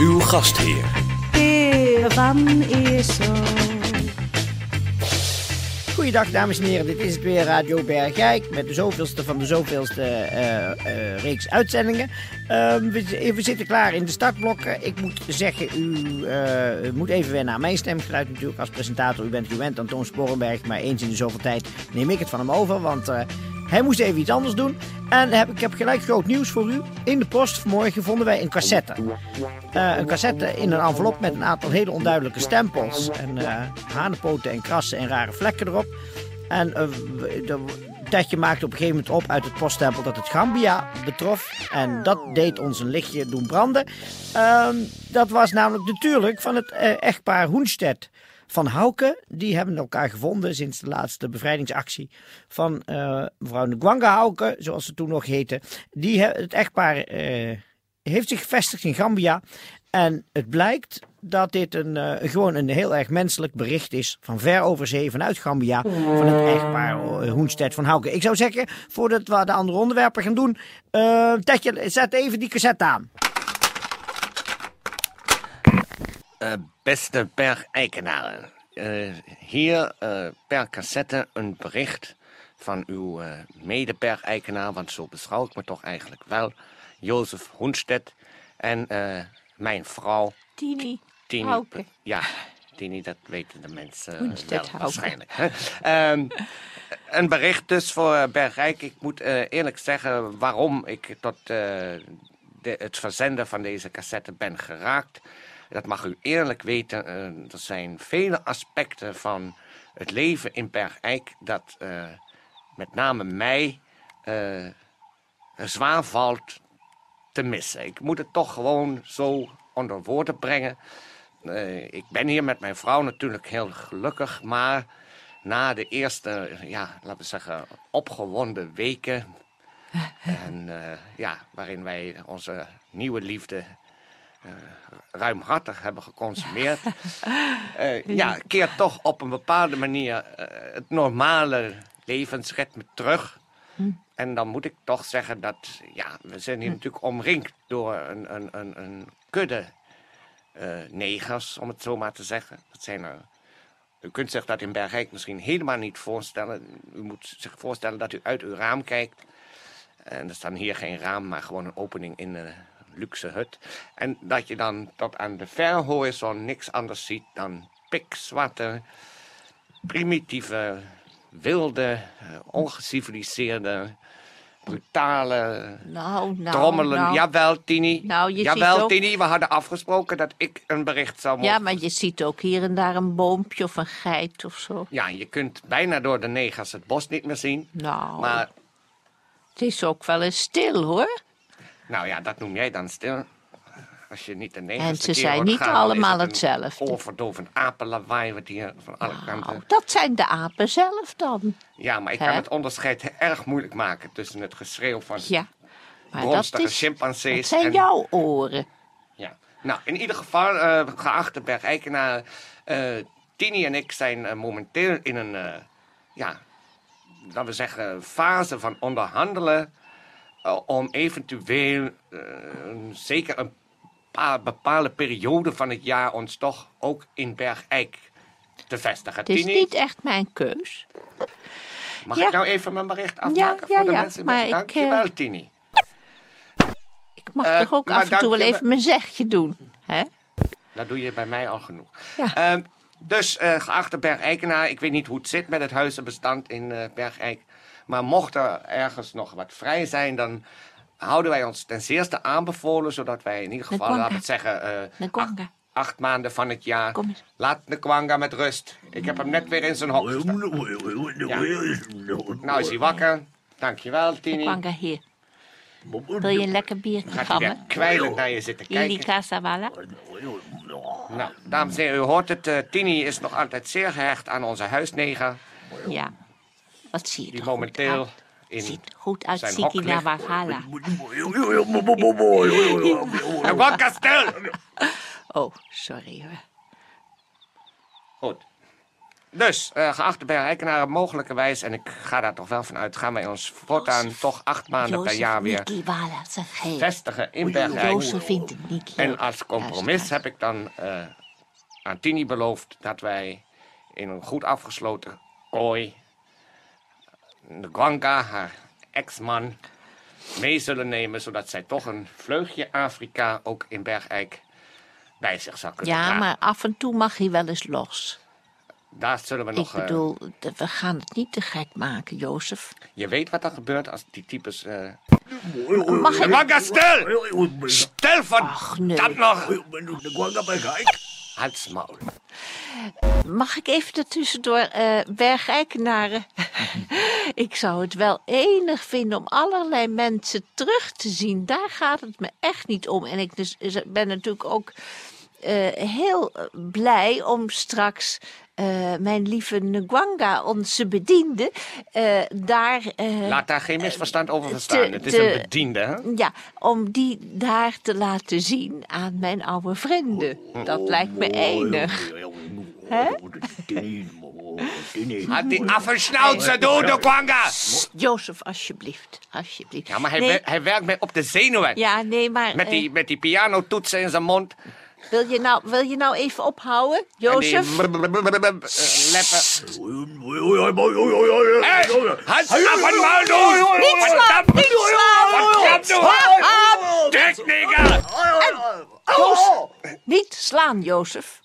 Uw gastheer Peer van Eersel. Goeiedag dames en heren, dit is het weer Radio Bergijk met de zoveelste van de zoveelste eh, eh, reeks uitzendingen. Ehm, we, we zitten klaar in de startblokken. Ik moet zeggen, u eh, moet even wennen aan mijn stemgeluid natuurlijk als presentator. U bent gewend aan Toon Sporenberg, maar eens in de zoveel tijd neem ik het van hem over, want eh, hij moest even iets anders doen. En heb, ik heb gelijk groot nieuws voor u. In de post vanmorgen vonden wij een cassette. Eh, een cassette in een envelop met een aantal hele onduidelijke stempels. En hanenpoten en krassen en rare vlekken erop. En Tetje maakte op een gegeven moment op uit het poststempel dat het Gambia betrof. En dat deed ons een lichtje doen branden. Ehm, dat was namelijk natuurlijk van het echtpaar Hoenstedt van Hauke. Die hebben elkaar gevonden sinds de laatste bevrijdingsactie van eh, mevrouw Ngwanga Hauke, zoals ze toen nog heette. Die, he- het echtpaar eh, heeft zich gevestigd in Gambia. En het blijkt dat dit een, eh, gewoon een heel erg menselijk bericht is van ver over zee vanuit Gambia van het echtpaar Hoenstedt van Hauke. Ik zou zeggen, voordat we de andere onderwerpen gaan doen, eh Tetje, zet even die cassette aan. Eh, beste bergeikenaren, eh, hier eh, per cassette een bericht van uw mede-bergeigenaar, want zo beschouw ik me toch eigenlijk wel, Jozef Hoenstedt en mijn vrouw Tini. Tini. Hauke. Ja, Tini, dat weten de mensen Hoenstedt wel waarschijnlijk. Ehm, een bericht dus voor Bergrijk. Ik moet eerlijk zeggen waarom ik tot de, het verzenden van deze cassette ben geraakt. Dat mag u eerlijk weten. eh, er zijn vele aspecten van het leven in Bergijk dat eh, met name mij eh, zwaar valt te missen. Ik moet het toch gewoon zo onder woorden brengen. Eh, ik ben hier met mijn vrouw natuurlijk heel gelukkig, maar na de eerste, ja, laten we zeggen, opgewonden weken. en eh, ja, waarin wij onze nieuwe liefde eh, ruimhartig hebben geconsumeerd. eh, ja, keert toch op een bepaalde manier eh, het normale levensritme terug. En dan moet ik toch zeggen dat, ja, we zijn hier natuurlijk omringd door een, een, een, een kudde eh, negers, om het zo maar te zeggen. Dat zijn er, u kunt zich dat in Bergijk misschien helemaal niet voorstellen. U moet zich voorstellen dat u uit uw raam kijkt. En er staat hier geen raam, maar gewoon een opening in een luxe hut. En dat je dan tot aan de verhorizon niks anders ziet dan pikzwarte, primitieve, wilde, eh, ongeciviliseerde, brutale, Nou, nou, trommelen. nou. Jawel, Tini. Nou, je Jawel, ziet ook- Tini. We hadden afgesproken dat ik een bericht zou mogen. Ja, maar je ziet ook hier en daar een boompje of een geit of zo. Ja, je kunt bijna door de negers het bos niet meer zien. Nou, Maar, het is ook wel eens stil, hoor. Nou ja, dat noem jij dan stil. Als je niet de En ze zijn niet gaan, allemaal het een hetzelfde. Oorverdovend apenlawaai wat hier van alle Nou, kanten... dat zijn de apen zelf dan. Ja, maar ik kan het onderscheid erg moeilijk maken tussen het geschreeuw van Ja, maar dat, is, chimpansees dat zijn en... jouw oren. Ja. Nou, in ieder geval, eh, geachte bergeigenaar, eh Tini en ik zijn eh, momenteel in een, ja, laten we zeggen, fase van onderhandelen. Eh, om eventueel, eh, zeker een paar bepaalde periode van het jaar, ons toch ook in Bergijk te vestigen. Het is Tini, niet echt mijn keus. mag Ja. ik nou even mijn bericht afmaken ja, voor de ja, mensen? maar ik, Dankjewel, eh, Tini. Ik mag toch ook af en toe wel even mijn zegje doen, hè? Dat doe je bij mij al genoeg. Ja. Ehm, dus, eh, geachte Bergijkenaar, ik weet niet hoe het zit met het huizenbestand in eh Bergijk. Maar mocht er ergens nog wat vrij zijn, dan houden wij ons ten zeerste aanbevolen. Zodat wij in ieder geval, laten we het zeggen, eh, acht, acht maanden van het jaar. Kom eens. Laat de kwanga met rust. Ik heb hem net weer in zijn hok. Nou is hij wakker. Dankjewel, Tini. Kwanga hier. Wil je een lekker biertje Gaat hij kwijlend naar je zitten kijken. Lili Casawala? Nou, dames en heren, u hoort het. eh, Tini is nog altijd zeer gehecht aan onze huisneger. Ja. Wat zie je Die momenteel in Ziet goed uit, zijn Siki hok ligt. Nawavala. En wat kastel! Oh, sorry hoor. Goed. Dus, eh, geachte bergeikenaren, mogelijkerwijs, en ik ga daar toch wel van uit, gaan wij ons voortaan toch acht maanden per jaar weer vestigen in. Jozef leuk. En als compromis heb ik dan eh, aan Tini beloofd dat wij in een goed afgesloten kooi de Gwanga, haar ex-man, mee zullen nemen, zodat zij toch een vleugje Afrika ook in Bergijk bij zich zou kunnen Ja, dragen. maar af en toe mag hij wel eens los. Daar zullen we Ik nog... eh, bedoel, we gaan het niet te gek maken, Jozef. je weet wat er gebeurt als die types... eh Mag ik... Gwanga, stil! Stil van Ach, nee. dat nog! Halsmaul. Mag ik even ertussendoor, eh Bergijkenaren? ik zou het wel enig vinden om allerlei mensen terug te zien. Daar gaat het me echt niet om. En ik dus, ben natuurlijk ook eh, heel eh, blij om straks eh, mijn lieve Ngwanga, onze bediende, eh, daar... eh, Laat daar geen misverstand over verstaan. te- Het is te- een bediende, hè? ja, om die daar te laten zien aan mijn oude vrienden. Dat lijkt me enig. Hè? Had die affenschnauzer door de Gwanga! Jozef, alsjeblieft. Alsjeblieft. Ja, maar hij, nee, wer- hij werkt mij op de zenuwen. ja, nee, maar Met die, met die pianotoetsen in zijn mond. Wil, je nou, wil je nou even ophouden, Jozef? eh, leppen. Had af en muil door! Niet slaan, niet slaan! Jozef, niet slaan, Jozef.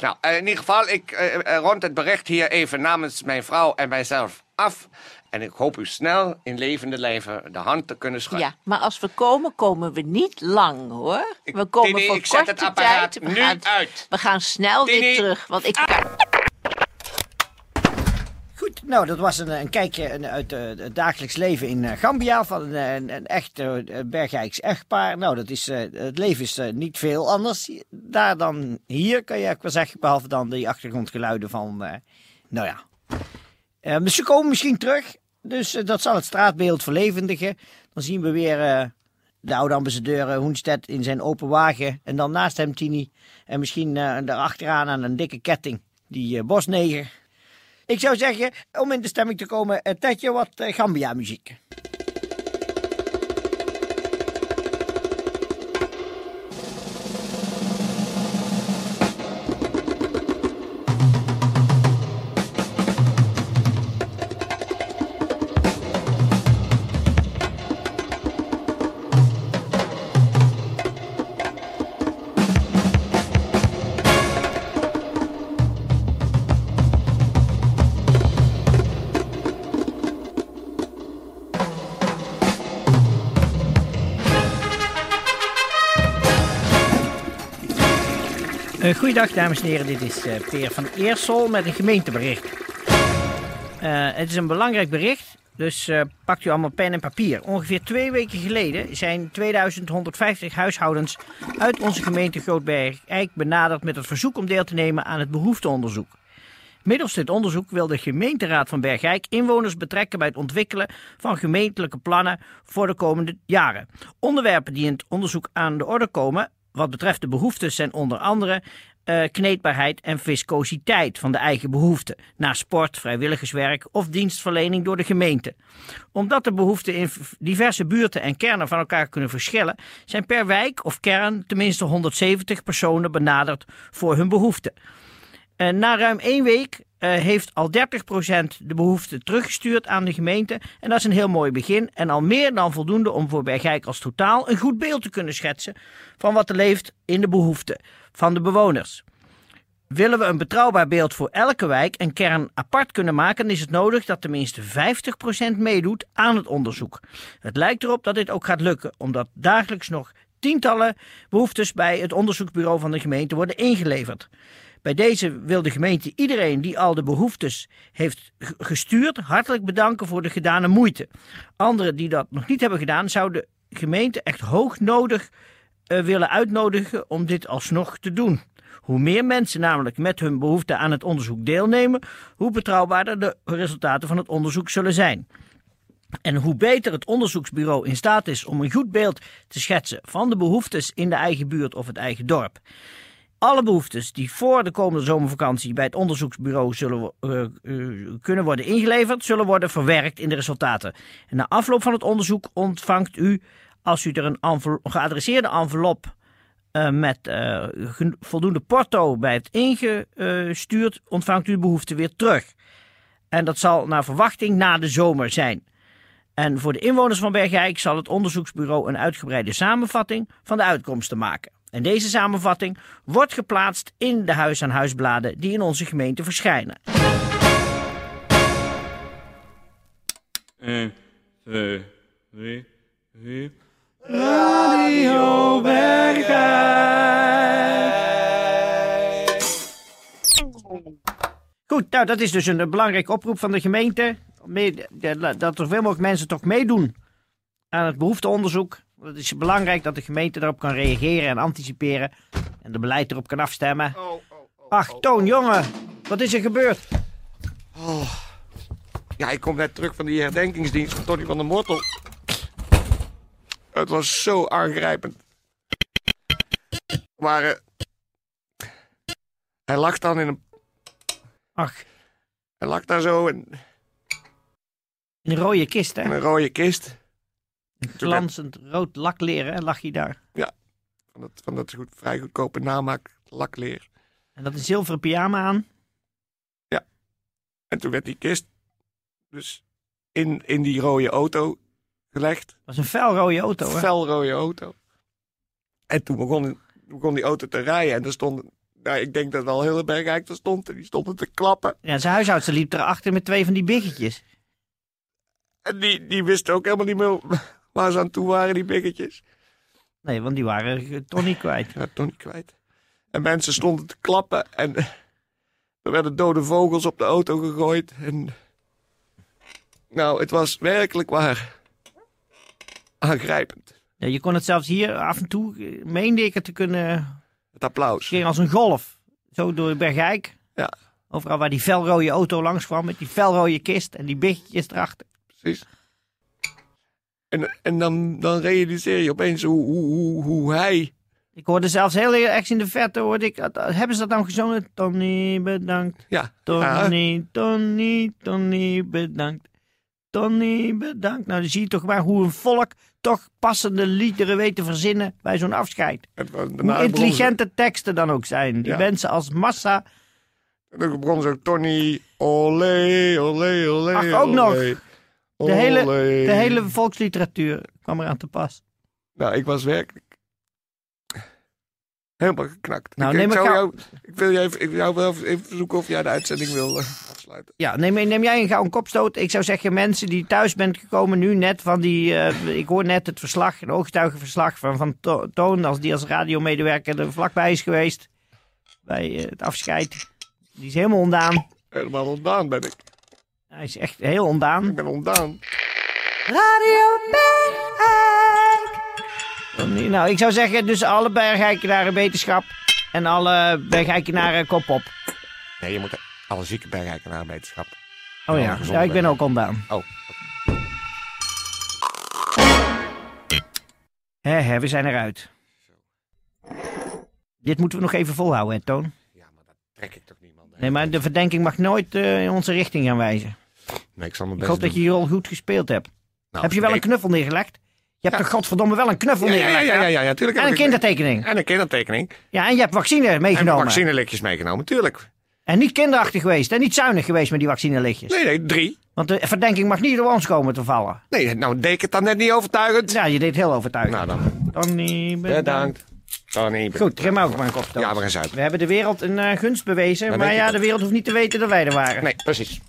Nou, eh, in ieder geval, ik eh, rond het bericht hier even namens mijn vrouw en mijzelf af. En ik hoop u snel in levende lijven de hand te kunnen schudden. Ja, maar als we komen, komen we niet lang, hoor. We komen Tini, voor ik zet het apparaat tijd. We nu gaan, uit. We gaan snel weer terug, want ik... Goed, nou, dat was een, een kijkje uit eh, het dagelijks leven in eh, Gambia van een, een, een echt uh, Bergijks echtpaar. Nou, dat is, eh, het leven is eh, niet veel anders daar dan hier, kan je ook wel zeggen. Behalve dan die achtergrondgeluiden van, eh, nou ja. Eh, dus ze komen misschien terug, dus eh, dat zal het straatbeeld verlevendigen. Dan zien we weer eh, de oude ambassadeur eh, Hoenstedt in zijn open wagen. En dan naast hem Tini. En misschien daarachteraan aan een dikke ketting, die bosneger. Ik zou zeggen, om in de stemming te komen, Tetje wat Gambia-muziek. Goeiedag dames en heren, dit is uh, Peer van Eersel met een gemeentebericht. Uh, het is een belangrijk bericht, dus uh, pakt u allemaal pen en papier. Ongeveer twee weken geleden zijn 2150 huishoudens uit onze gemeente Grootberg-Eik benaderd met het verzoek om deel te nemen aan het behoefteonderzoek. Middels dit onderzoek wil de gemeenteraad van Bergijk inwoners betrekken bij het ontwikkelen van gemeentelijke plannen voor de komende jaren. Onderwerpen die in het onderzoek aan de orde komen wat betreft de behoeftes zijn onder andere uh, kneedbaarheid en viscositeit van de eigen behoeften naar sport, vrijwilligerswerk of dienstverlening door de gemeente. Omdat de behoeften in diverse buurten en kernen van elkaar kunnen verschillen, zijn per wijk of kern tenminste 170 personen benaderd voor hun behoeften. Uh, na ruim één week uh, heeft al 30% de behoefte teruggestuurd aan de gemeente. En dat is een heel mooi begin. En al meer dan voldoende om voor Bergijk als totaal een goed beeld te kunnen schetsen van wat er leeft in de behoeften van de bewoners. Willen we een betrouwbaar beeld voor elke wijk en kern apart kunnen maken, is het nodig dat tenminste 50% meedoet aan het onderzoek. Het lijkt erop dat dit ook gaat lukken, omdat dagelijks nog tientallen behoeftes bij het onderzoeksbureau van de gemeente worden ingeleverd. Bij deze wil de gemeente iedereen die al de behoeftes heeft gestuurd hartelijk bedanken voor de gedane moeite. Anderen die dat nog niet hebben gedaan, zou de gemeente echt hoog nodig eh, willen uitnodigen om dit alsnog te doen. Hoe meer mensen namelijk met hun behoefte aan het onderzoek deelnemen, hoe betrouwbaarder de resultaten van het onderzoek zullen zijn. En hoe beter het onderzoeksbureau in staat is om een goed beeld te schetsen van de behoeftes in de eigen buurt of het eigen dorp. Alle behoeftes die voor de komende zomervakantie bij het onderzoeksbureau zullen, eh, eh, kunnen worden ingeleverd, zullen worden verwerkt in de resultaten. En na afloop van het onderzoek ontvangt u, als u er een geadresseerde envelop eh, met voldoende porto bij het ingestuurd, ontvangt u de behoefte weer terug. En dat zal naar verwachting na de zomer zijn. En voor de inwoners van Bergijk zal het onderzoeksbureau een uitgebreide samenvatting van de uitkomsten maken. En deze samenvatting wordt geplaatst in de huis-aan-huisbladen die in onze gemeente verschijnen. 1, 2, 3, 4. Goed, nou dat is dus een, belangrijke oproep van de gemeente. Dat er veel mogelijk mensen toch meedoen aan het behoefteonderzoek. Het is belangrijk dat de gemeente daarop kan reageren en anticiperen. En de beleid erop kan afstemmen. Ach, Toon, jongen, wat is er gebeurd? Ja, ik kom net terug van die herdenkingsdienst van Tony van der Mortel. Het was zo aangrijpend. Maar hij lag dan in een... Ach, Hij lag daar zo in, in een rode kist, in hè? een rode kist. Glanzend rood lakleren, hè, lag hij daar. Van dat, van dat goed, vrij goedkope namaak lakleer. En dat een zilveren pyjama aan. En toen werd die kist dus in, in die rode auto gelegd. Dat was een felrode auto, hè? felrode auto. En toen begon, begon die auto te rijden. En er stonden, nou, ik denk dat al heel Bergijk er stond. En die stonden te klappen. Ja, zijn huishoudster liep erachter met twee van die biggetjes. En die, die wisten ook helemaal niet meer waar ze aan toe waren, die biggetjes. Nee, want die waren eh, toch niet kwijt. Ja, toch niet kwijt. En mensen stonden te klappen. En er werden dode vogels op de auto gegooid. En nou, het was werkelijk waar aangrijpend. Ja, je kon het zelfs hier af en toe, eh, meende ik het te kunnen, Het applaus. ging als een golf. Zo door Bergijk. Ja. Overal waar die felrode auto langs kwam met die felrode kist en die biggetjes erachter. Precies. En, en dan, dan realiseer je opeens hoe, hoe, hoe, hoe hij... Ik hoorde zelfs heel erg in de verte, hoorde ik, hebben ze dat nou gezongen? Tony, bedankt. Ja, Tony, Tony, Tony, bedankt. Tony, bedankt. Nou, dan zie je toch maar hoe een volk toch passende liederen weet te verzinnen bij zo'n afscheid. het Hoe intelligente teksten dan ook zijn. Die Ja. mensen als massa. Dan begon ze ook Tony, olé, olé, olé. Ach, ook nog. De hele, de hele volksliteratuur kwam eraan te pas. Nou, ik was werkelijk helemaal geknakt. Nou, ik, neem ik, zou jou, ik wil jou even, ik wil jou wel even verzoeken of jij de uitzending wil eh, afsluiten. Ja, neem, neem jij een gouden kopstoot. Ik zou zeggen, mensen die thuis bent gekomen nu net van die... eh, ik hoor net het verslag, een ooggetuigenverslag van, van To- Toon... Als die als radiomedewerker er vlakbij is geweest. Bij eh, het afscheid. Die is helemaal ondaan. Helemaal ontdaan ben ik. Hij is echt heel ondaan. Ik ben ontdaan. Radio Bergijk. Nou, ik zou zeggen, dus alle bergeikenaren wetenschap... En alle bergeikenaren kop op. Nee, je moet alle zieke naar wetenschap. Oh Ja, ja, ik ben ook ondaan. Oh, Hè, hè, we zijn eruit. Dit moeten we nog even volhouden, hè, Toon? ja, maar dat trek ik toch niemand. Nee, maar de verdenking mag nooit eh, in onze richting gaan wijzen. Nee, ik zal mijn Ik hoop dat je hier al goed gespeeld hebt. Nou, heb je wel een knuffel neergelegd? Je hebt Ja. toch godverdomme wel een knuffel Ja, ja, ja, neergelegd? ja, ja, ja, tuurlijk. En een kindertekening. En een kindertekening. Ja, en je hebt vaccine En meegenomen. vaccinelikjes meegenomen, tuurlijk. En niet kinderachtig geweest en niet zuinig geweest met die vaccinelichtjes. Nee, nee, drie. Want de verdenking mag niet op ons komen te vallen. Nee, nou deed ik het dan net niet overtuigend. Ja, je deed heel overtuigend. Nou dan, Tony, bedankt. bedankt. Tony, bedankt. Goed, geef me ook maar een kop. Ja, we gaan zuipen. We hebben de wereld een eh, gunst bewezen. Maar ja, de wereld hoeft niet te weten dat wij er waren. Nee, precies.